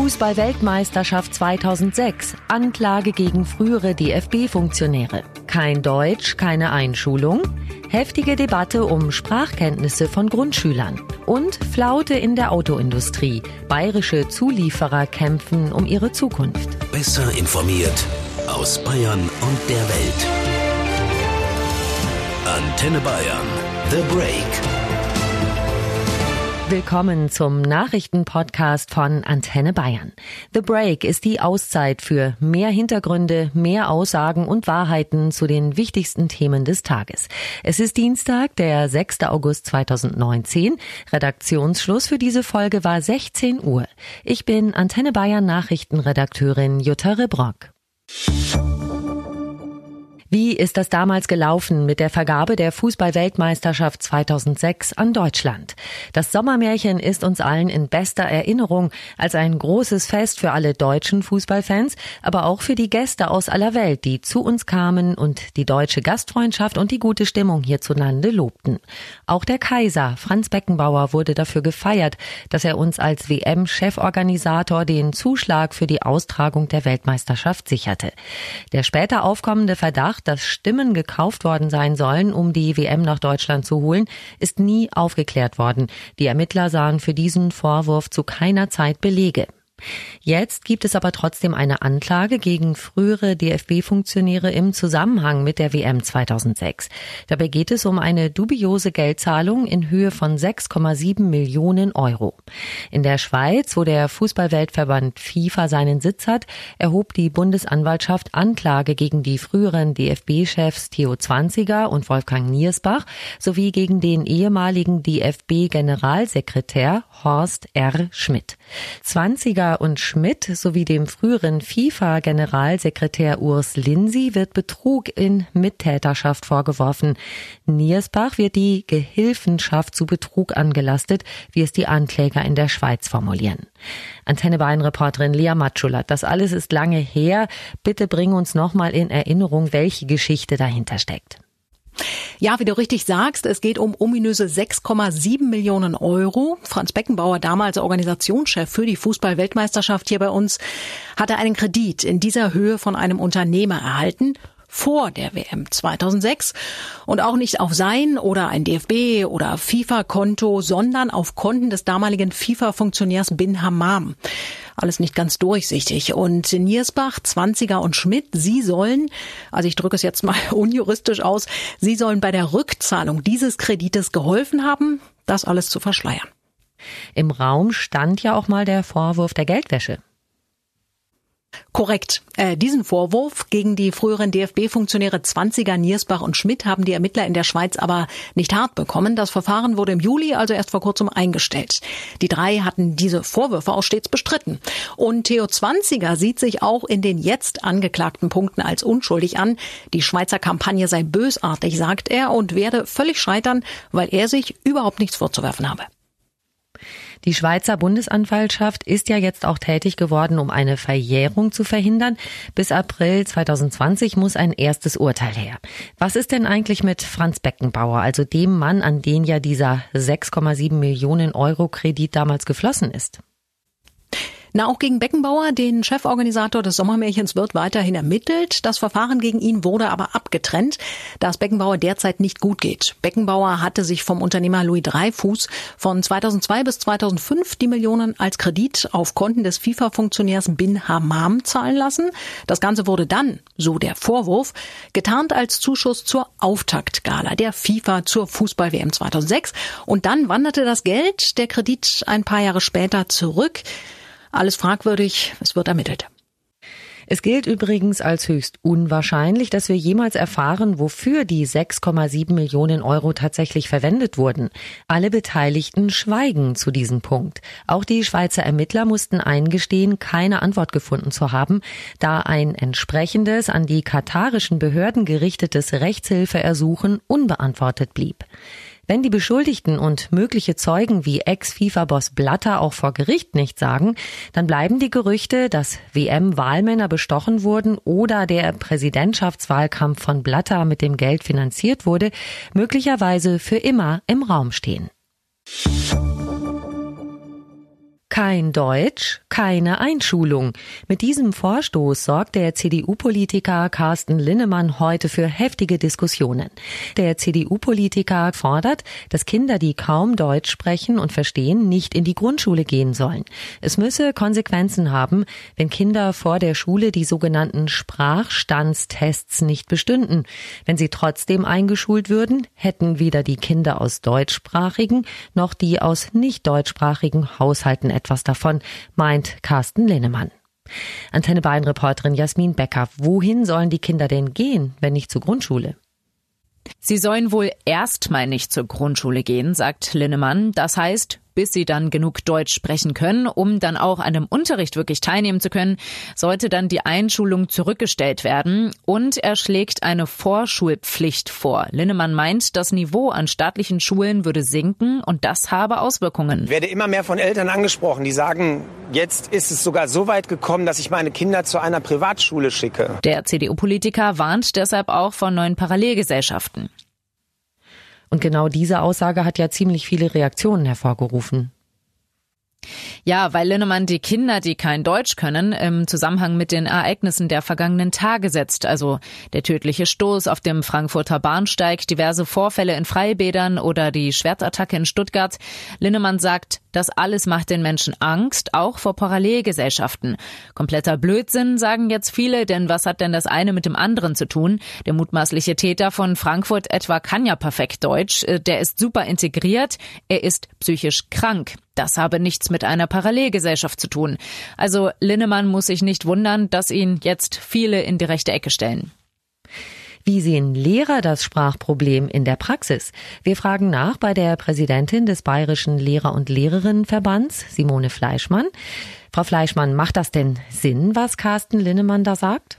Fußball-Weltmeisterschaft 2006. Anklage gegen frühere DFB-Funktionäre. Kein Deutsch, keine Einschulung. Heftige Debatte um Sprachkenntnisse von Grundschülern. Und Flaute in der Autoindustrie. Bayerische Zulieferer kämpfen um ihre Zukunft. Besser informiert aus Bayern und der Welt. Antenne Bayern. The Break. Willkommen zum Nachrichtenpodcast von Antenne Bayern. The Break ist die Auszeit für mehr Hintergründe, mehr Aussagen und Wahrheiten zu den wichtigsten Themen des Tages. Es ist Dienstag, der 6. August 2019. Redaktionsschluss für diese Folge war 16 Uhr. Ich bin Antenne Bayern Nachrichtenredakteurin Jutta Rebrock. Wie ist das damals gelaufen mit der Vergabe der Fußball-Weltmeisterschaft 2006 an Deutschland? Das Sommermärchen ist uns allen in bester Erinnerung als ein großes Fest für alle deutschen Fußballfans, aber auch für die Gäste aus aller Welt, die zu uns kamen und die deutsche Gastfreundschaft und die gute Stimmung hierzulande lobten. Auch der Kaiser, Franz Beckenbauer, wurde dafür gefeiert, dass er uns als WM-Cheforganisator den Zuschlag für die Austragung der Weltmeisterschaft sicherte. Der später aufkommende Verdacht, dass Stimmen gekauft worden sein sollen, um die WM nach Deutschland zu holen, ist nie aufgeklärt worden. Die Ermittler sahen für diesen Vorwurf zu keiner Zeit Belege. Jetzt gibt es aber trotzdem eine Anklage gegen frühere DFB-Funktionäre im Zusammenhang mit der WM 2006. Dabei geht es um eine dubiose Geldzahlung in Höhe von 6,7 Millionen Euro. In der Schweiz, wo der Fußballweltverband FIFA seinen Sitz hat, erhob die Bundesanwaltschaft Anklage gegen die früheren DFB-Chefs Theo Zwanziger und Wolfgang Niersbach sowie gegen den ehemaligen DFB-Generalsekretär Horst R. Schmidt. Zwanziger und Schmidt sowie dem früheren FIFA-Generalsekretär Urs Linsi wird Betrug in Mittäterschaft vorgeworfen. Niersbach wird die Gehilfenschaft zu Betrug angelastet, wie es die Ankläger in der Schweiz formulieren. Antenne Bayern-Reporterin Lea Matschulat, das alles ist lange her. Bitte bring uns nochmal in Erinnerung, welche Geschichte dahinter steckt. Ja, wie du richtig sagst, es geht um ominöse 6,7 Millionen Euro. Franz Beckenbauer, damals Organisationschef für die Fußball-Weltmeisterschaft hier bei uns, hatte einen Kredit in dieser Höhe von einem Unternehmer erhalten vor der WM 2006 und auch nicht auf sein oder ein DFB oder FIFA-Konto, sondern auf Konten des damaligen FIFA-Funktionärs Bin Hammam alles nicht ganz durchsichtig. Und Niersbach, Zwanziger und Schmidt, sie sollen, also ich drücke es jetzt mal unjuristisch aus, sie sollen bei der Rückzahlung dieses Kredites geholfen haben, das alles zu verschleiern. Im Raum stand ja auch mal der Vorwurf der Geldwäsche. Korrekt. Äh, diesen Vorwurf gegen die früheren DFB-Funktionäre Zwanziger, Niersbach und Schmidt haben die Ermittler in der Schweiz aber nicht hart bekommen. Das Verfahren wurde im Juli, also erst vor kurzem, eingestellt. Die drei hatten diese Vorwürfe auch stets bestritten. Und Theo Zwanziger sieht sich auch in den jetzt angeklagten Punkten als unschuldig an. Die Schweizer Kampagne sei bösartig, sagt er, und werde völlig scheitern, weil er sich überhaupt nichts vorzuwerfen habe. Die Schweizer Bundesanwaltschaft ist ja jetzt auch tätig geworden, um eine Verjährung zu verhindern. Bis April 2020 muss ein erstes Urteil her. Was ist denn eigentlich mit Franz Beckenbauer, also dem Mann, an den ja dieser 6,7 Millionen Euro Kredit damals geflossen ist? Na, auch gegen Beckenbauer, den Cheforganisator des Sommermärchens, wird weiterhin ermittelt. Das Verfahren gegen ihn wurde aber abgetrennt, da es Beckenbauer derzeit nicht gut geht. Beckenbauer hatte sich vom Unternehmer Louis Dreifuß von 2002 bis 2005 die Millionen als Kredit auf Konten des FIFA-Funktionärs Bin Hammam zahlen lassen. Das Ganze wurde dann, so der Vorwurf, getarnt als Zuschuss zur Auftaktgala der FIFA zur Fußball-WM 2006. Und dann wanderte das Geld, der Kredit ein paar Jahre später zurück. Alles fragwürdig, es wird ermittelt. Es gilt übrigens als höchst unwahrscheinlich, dass wir jemals erfahren, wofür die 6,7 Millionen Euro tatsächlich verwendet wurden. Alle Beteiligten schweigen zu diesem Punkt. Auch die Schweizer Ermittler mussten eingestehen, keine Antwort gefunden zu haben, da ein entsprechendes an die katarischen Behörden gerichtetes Rechtshilfeersuchen unbeantwortet blieb. Wenn die Beschuldigten und mögliche Zeugen wie Ex-FIFA-Boss Blatter auch vor Gericht nichts sagen, dann bleiben die Gerüchte, dass WM-Wahlmänner bestochen wurden oder der Präsidentschaftswahlkampf von Blatter mit dem Geld finanziert wurde, möglicherweise für immer im Raum stehen. Kein Deutsch, keine Einschulung. Mit diesem Vorstoß sorgt der CDU-Politiker Carsten Linnemann heute für heftige Diskussionen. Der CDU-Politiker fordert, dass Kinder, die kaum Deutsch sprechen und verstehen, nicht in die Grundschule gehen sollen. Es müsse Konsequenzen haben, wenn Kinder vor der Schule die sogenannten Sprachstandstests nicht bestünden. Wenn sie trotzdem eingeschult würden, hätten weder die Kinder aus deutschsprachigen noch die aus nicht deutschsprachigen Haushalten etwas davon, meint Carsten Linnemann. Antenne Bayern Reporterin Jasmin Becker. Wohin sollen die Kinder denn gehen, wenn nicht zur Grundschule? Sie sollen wohl erstmal nicht zur Grundschule gehen, sagt Linnemann. Das heißt, bis sie dann genug Deutsch sprechen können, um dann auch an dem Unterricht wirklich teilnehmen zu können, sollte dann die Einschulung zurückgestellt werden und er schlägt eine Vorschulpflicht vor. Linnemann meint, das Niveau an staatlichen Schulen würde sinken und das habe Auswirkungen. Ich werde immer mehr von Eltern angesprochen, die sagen, jetzt ist es sogar so weit gekommen, dass ich meine Kinder zu einer Privatschule schicke. Der CDU-Politiker warnt deshalb auch von neuen Parallelgesellschaften. Und genau diese Aussage hat ja ziemlich viele Reaktionen hervorgerufen. Ja, weil Linnemann die Kinder, die kein Deutsch können, im Zusammenhang mit den Ereignissen der vergangenen Tage setzt. Also der tödliche Stoß auf dem Frankfurter Bahnsteig, diverse Vorfälle in Freibädern oder die Schwertattacke in Stuttgart. Linnemann sagt, das alles macht den Menschen Angst, auch vor Parallelgesellschaften. Kompletter Blödsinn, sagen jetzt viele, denn was hat denn das eine mit dem anderen zu tun? Der mutmaßliche Täter von Frankfurt etwa kann ja perfekt Deutsch, äh, der ist super integriert, er ist psychisch krank. Das habe nichts mit einer Parallelgesellschaft zu tun. Also Linnemann muss sich nicht wundern, dass ihn jetzt viele in die rechte Ecke stellen. Wie sehen Lehrer das Sprachproblem in der Praxis? Wir fragen nach bei der Präsidentin des Bayerischen Lehrer- und Lehrerinnenverbands, Simone Fleischmann. Frau Fleischmann, macht das denn Sinn, was Carsten Linnemann da sagt?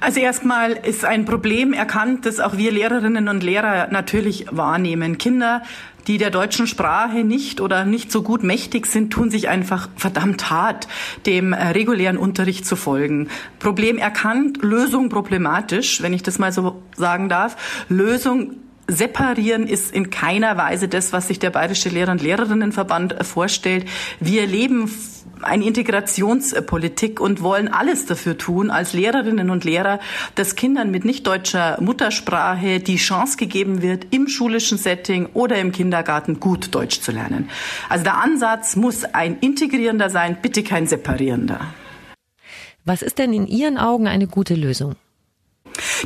Also erstmal ist ein Problem erkannt, das auch wir Lehrerinnen und Lehrer natürlich wahrnehmen. Kinder, die der deutschen Sprache nicht oder nicht so gut mächtig sind, tun sich einfach verdammt hart, dem äh, regulären Unterricht zu folgen. Problem erkannt, Lösung problematisch, wenn ich das mal so sagen darf. Lösung Separieren ist in keiner Weise das, was sich der Bayerische Lehrer- und Lehrerinnenverband vorstellt. Wir leben eine Integrationspolitik und wollen alles dafür tun, als Lehrerinnen und Lehrer, dass Kindern mit nicht deutscher Muttersprache die Chance gegeben wird, im schulischen Setting oder im Kindergarten gut Deutsch zu lernen. Also der Ansatz muss ein integrierender sein, bitte kein separierender. Was ist denn in Ihren Augen eine gute Lösung?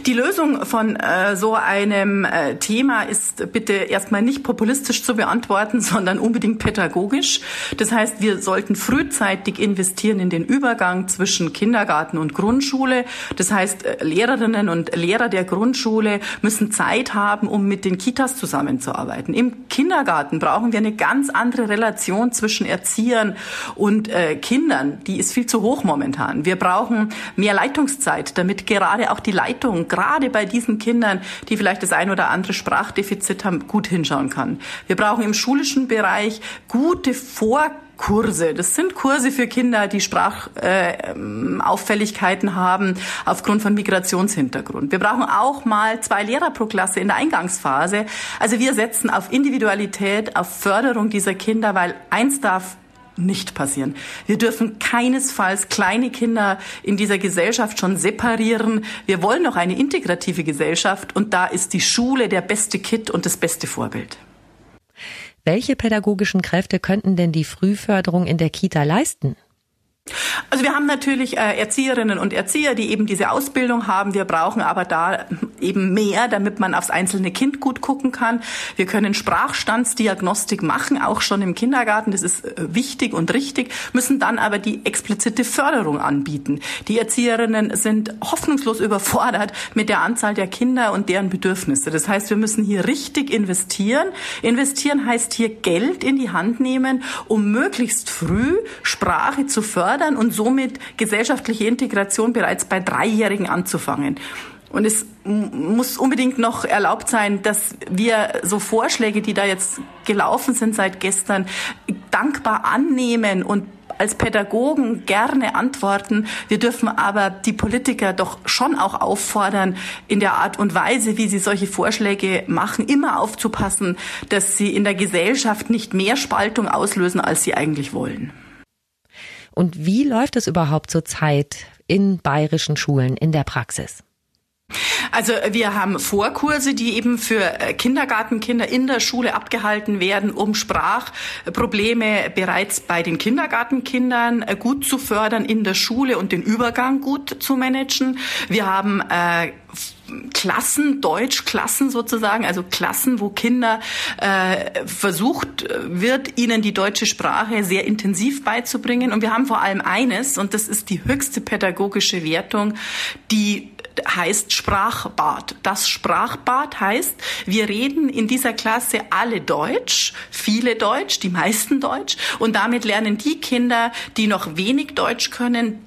Die Lösung von äh, so einem äh, Thema ist bitte erstmal nicht populistisch zu beantworten, sondern unbedingt pädagogisch. Das heißt, wir sollten frühzeitig investieren in den Übergang zwischen Kindergarten und Grundschule. Das heißt, äh, Lehrerinnen und Lehrer der Grundschule müssen Zeit haben, um mit den Kitas zusammenzuarbeiten. Im Kindergarten brauchen wir eine ganz andere Relation zwischen Erziehern und äh, Kindern. Die ist viel zu hoch momentan. Wir brauchen mehr Leitungszeit, damit gerade auch die Leitung Leitung gerade bei diesen Kindern, die vielleicht das ein oder andere Sprachdefizit haben, gut hinschauen kann. Wir brauchen im schulischen Bereich gute Vorkurse. Das sind Kurse für Kinder, die Sprachauffälligkeiten äh, haben aufgrund von Migrationshintergrund. Wir brauchen auch mal zwei Lehrer pro Klasse in der Eingangsphase. Also wir setzen auf Individualität, auf Förderung dieser Kinder, weil eins darf nicht passieren. Wir dürfen keinesfalls kleine Kinder in dieser Gesellschaft schon separieren. Wir wollen noch eine integrative Gesellschaft und da ist die Schule der beste Kit und das beste Vorbild. Welche pädagogischen Kräfte könnten denn die Frühförderung in der Kita leisten? Also wir haben natürlich äh, Erzieherinnen und Erzieher, die eben diese Ausbildung haben. Wir brauchen aber da eben mehr, damit man aufs einzelne Kind gut gucken kann. Wir können Sprachstandsdiagnostik machen, auch schon im Kindergarten. Das ist äh, wichtig und richtig, müssen dann aber die explizite Förderung anbieten. Die Erzieherinnen sind hoffnungslos überfordert mit der Anzahl der Kinder und deren Bedürfnisse. Das heißt, wir müssen hier richtig investieren. Investieren heißt hier Geld in die Hand nehmen, um möglichst früh Sprache zu fördern und somit gesellschaftliche Integration bereits bei Dreijährigen anzufangen. Und es muss unbedingt noch erlaubt sein, dass wir so Vorschläge, die da jetzt gelaufen sind seit gestern, dankbar annehmen und als Pädagogen gerne antworten. Wir dürfen aber die Politiker doch schon auch auffordern, in der Art und Weise, wie sie solche Vorschläge machen, immer aufzupassen, dass sie in der Gesellschaft nicht mehr Spaltung auslösen, als sie eigentlich wollen. Und wie läuft es überhaupt zurzeit in bayerischen Schulen in der Praxis? Also wir haben Vorkurse, die eben für äh, Kindergartenkinder in der Schule abgehalten werden, um Sprachprobleme bereits bei den Kindergartenkindern äh, gut zu fördern in der Schule und den Übergang gut zu managen. Wir haben äh, Klassen, Deutschklassen sozusagen, also Klassen, wo Kinder äh, versucht wird, ihnen die deutsche Sprache sehr intensiv beizubringen. Und wir haben vor allem eines, und das ist die höchste pädagogische Wertung, die heißt Sprachbad. Das Sprachbad heißt, wir reden in dieser Klasse alle Deutsch, viele Deutsch, die meisten Deutsch und damit lernen die Kinder, die noch wenig Deutsch können,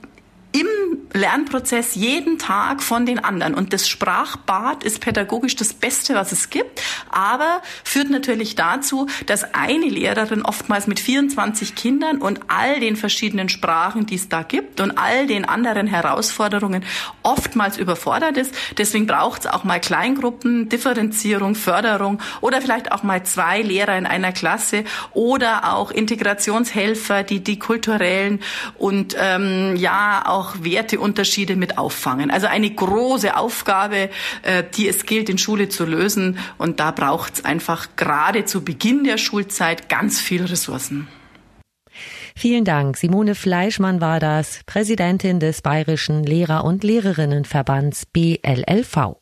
im Lernprozess jeden Tag von den anderen. Und das Sprachbad ist pädagogisch das Beste, was es gibt, aber führt natürlich dazu, dass eine Lehrerin oftmals mit 24 Kindern und all den verschiedenen Sprachen, die es da gibt und all den anderen Herausforderungen oftmals überfordert ist. Deswegen braucht es auch mal Kleingruppen, Differenzierung, Förderung oder vielleicht auch mal zwei Lehrer in einer Klasse oder auch Integrationshelfer, die die kulturellen und ähm, ja auch Werte Unterschiede mit auffangen. Also eine große Aufgabe, äh, die es gilt, in Schule zu lösen. Und da braucht es einfach gerade zu Beginn der Schulzeit ganz viel Ressourcen. Vielen Dank. Simone Fleischmann war das, Präsidentin des Bayerischen Lehrer- und Lehrerinnenverbands BLLV.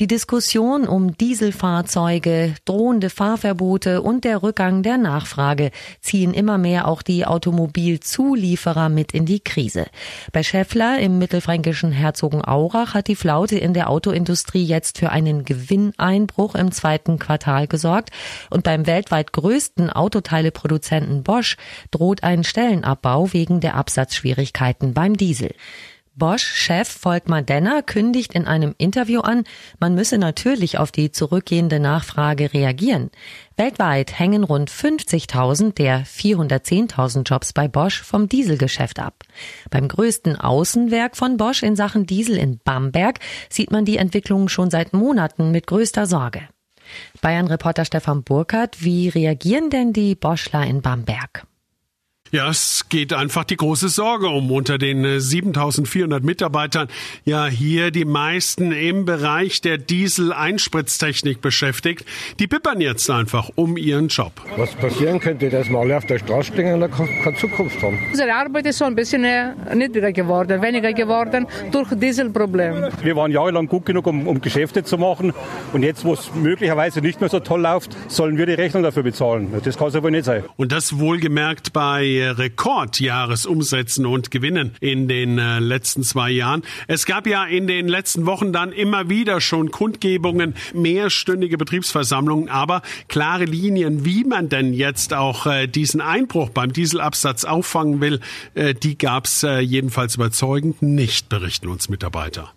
Die Diskussion um Dieselfahrzeuge, drohende Fahrverbote und der Rückgang der Nachfrage ziehen immer mehr auch die Automobilzulieferer mit in die Krise. Bei Scheffler im mittelfränkischen Herzogenaurach hat die Flaute in der Autoindustrie jetzt für einen Gewinneinbruch im zweiten Quartal gesorgt und beim weltweit größten Autoteileproduzenten Bosch droht ein Stellenabbau wegen der Absatzschwierigkeiten beim Diesel. Bosch-Chef Volkmar Denner kündigt in einem Interview an, man müsse natürlich auf die zurückgehende Nachfrage reagieren. Weltweit hängen rund 50.000 der 410.000 Jobs bei Bosch vom Dieselgeschäft ab. Beim größten Außenwerk von Bosch in Sachen Diesel in Bamberg sieht man die Entwicklung schon seit Monaten mit größter Sorge. Bayern-Reporter Stefan Burkhardt, wie reagieren denn die Boschler in Bamberg? Ja, es geht einfach die große Sorge um unter den 7400 äh, Mitarbeitern. Ja, hier die meisten im Bereich der Diesel-Einspritztechnik beschäftigt. Die bippern jetzt einfach um ihren Job. Was passieren könnte, dass wir alle auf der Straße stehen und keine Zukunft haben. Unsere Arbeit ist so ein bisschen äh, niedriger geworden, weniger geworden durch Dieselproblem. Wir waren jahrelang gut genug, um, um Geschäfte zu machen. Und jetzt, wo es möglicherweise nicht mehr so toll läuft, sollen wir die Rechnung dafür bezahlen. Das kann es wohl nicht sein. Und das wohlgemerkt bei Rekordjahresumsätzen und Gewinnen in den äh, letzten zwei Jahren. Es gab ja in den letzten Wochen dann immer wieder schon Kundgebungen, mehrstündige Betriebsversammlungen, aber klare Linien, wie man denn jetzt auch äh, diesen Einbruch beim Dieselabsatz auffangen will, äh, die gab es jedenfalls überzeugend nicht, berichten uns Mitarbeiter.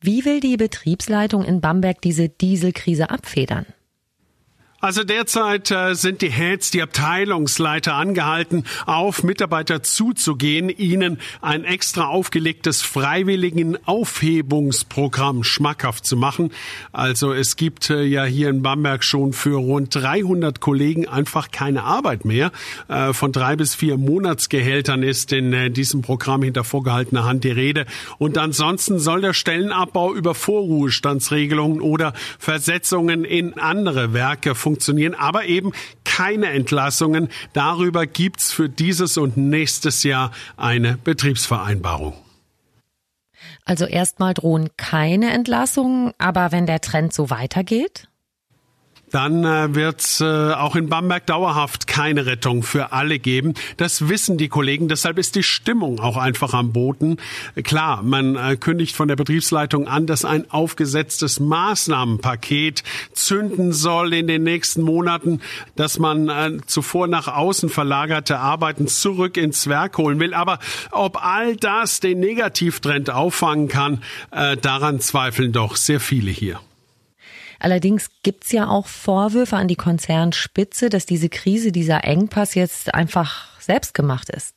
Wie will die Betriebsleitung in Bamberg diese Dieselkrise abfedern? Also derzeit äh, sind die Heads, die Abteilungsleiter angehalten, auf Mitarbeiter zuzugehen, ihnen ein extra aufgelegtes freiwilligen Aufhebungsprogramm schmackhaft zu machen. Also es gibt äh, ja hier in Bamberg schon für rund 300 Kollegen einfach keine Arbeit mehr. Äh, von drei bis vier Monatsgehältern ist in äh, diesem Programm hinter vorgehaltener Hand die Rede. Und ansonsten soll der Stellenabbau über Vorruhestandsregelungen oder Versetzungen in andere Werke funktionieren funktionieren, aber eben keine Entlassungen. Darüber gibt's für dieses und nächstes Jahr eine Betriebsvereinbarung. Also erstmal drohen keine Entlassungen, aber wenn der Trend so weitergeht? Dann äh, wird es äh, auch in Bamberg dauerhaft keine Rettung für alle geben. Das wissen die Kollegen. Deshalb ist die Stimmung auch einfach am Boden. Klar, man äh, kündigt von der Betriebsleitung an, dass ein aufgesetztes Maßnahmenpaket zünden soll in den nächsten Monaten, dass man äh, zuvor nach außen verlagerte Arbeiten zurück ins Werk holen will. Aber ob all das den Negativtrend auffangen kann, äh, daran zweifeln doch sehr viele hier. Allerdings gibt's ja auch Vorwürfe an die Konzernspitze, dass diese Krise, dieser Engpass jetzt einfach selbst gemacht ist.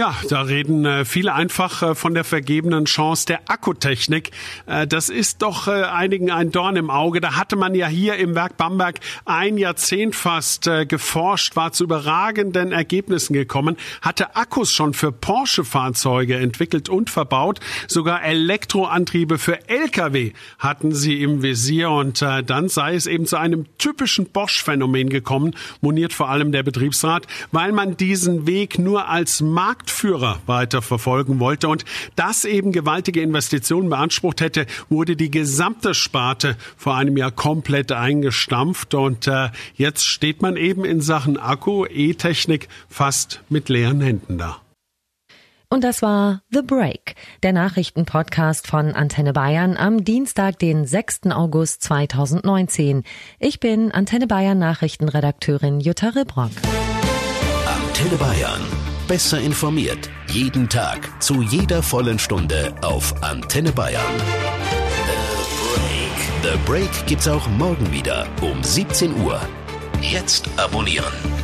Ja, da reden äh, viele einfach äh, von der vergebenen Chance der Akkutechnik. Äh, das ist doch einigen ein Dorn im Auge. Da hatte man ja hier im Werk Bamberg ein Jahrzehnt fast geforscht, war zu überragenden Ergebnissen gekommen, hatte Akkus schon für Porsche-Fahrzeuge entwickelt und verbaut. Sogar Elektroantriebe für Lkw hatten sie im Visier und dann sei es eben zu einem typischen Bosch-Phänomen gekommen, moniert vor allem der Betriebsrat, weil man diesen Weg nur als Markt Marktführer weiter verfolgen wollte und das eben gewaltige Investitionen beansprucht hätte, wurde die gesamte Sparte vor einem Jahr komplett eingestampft und äh, jetzt steht man eben in Sachen Akku, E-Technik fast mit leeren Händen da. Und das war The Break, der Nachrichtenpodcast von Antenne Bayern am Dienstag, den 6. August 2019. Ich bin Antenne Bayern Nachrichtenredakteurin Jutta Ribrock. Antenne Bayern besser informiert. Jeden Tag, zu jeder vollen Stunde auf Antenne Bayern. The Break. The Break gibt's auch morgen wieder um 17 Uhr. Jetzt abonnieren.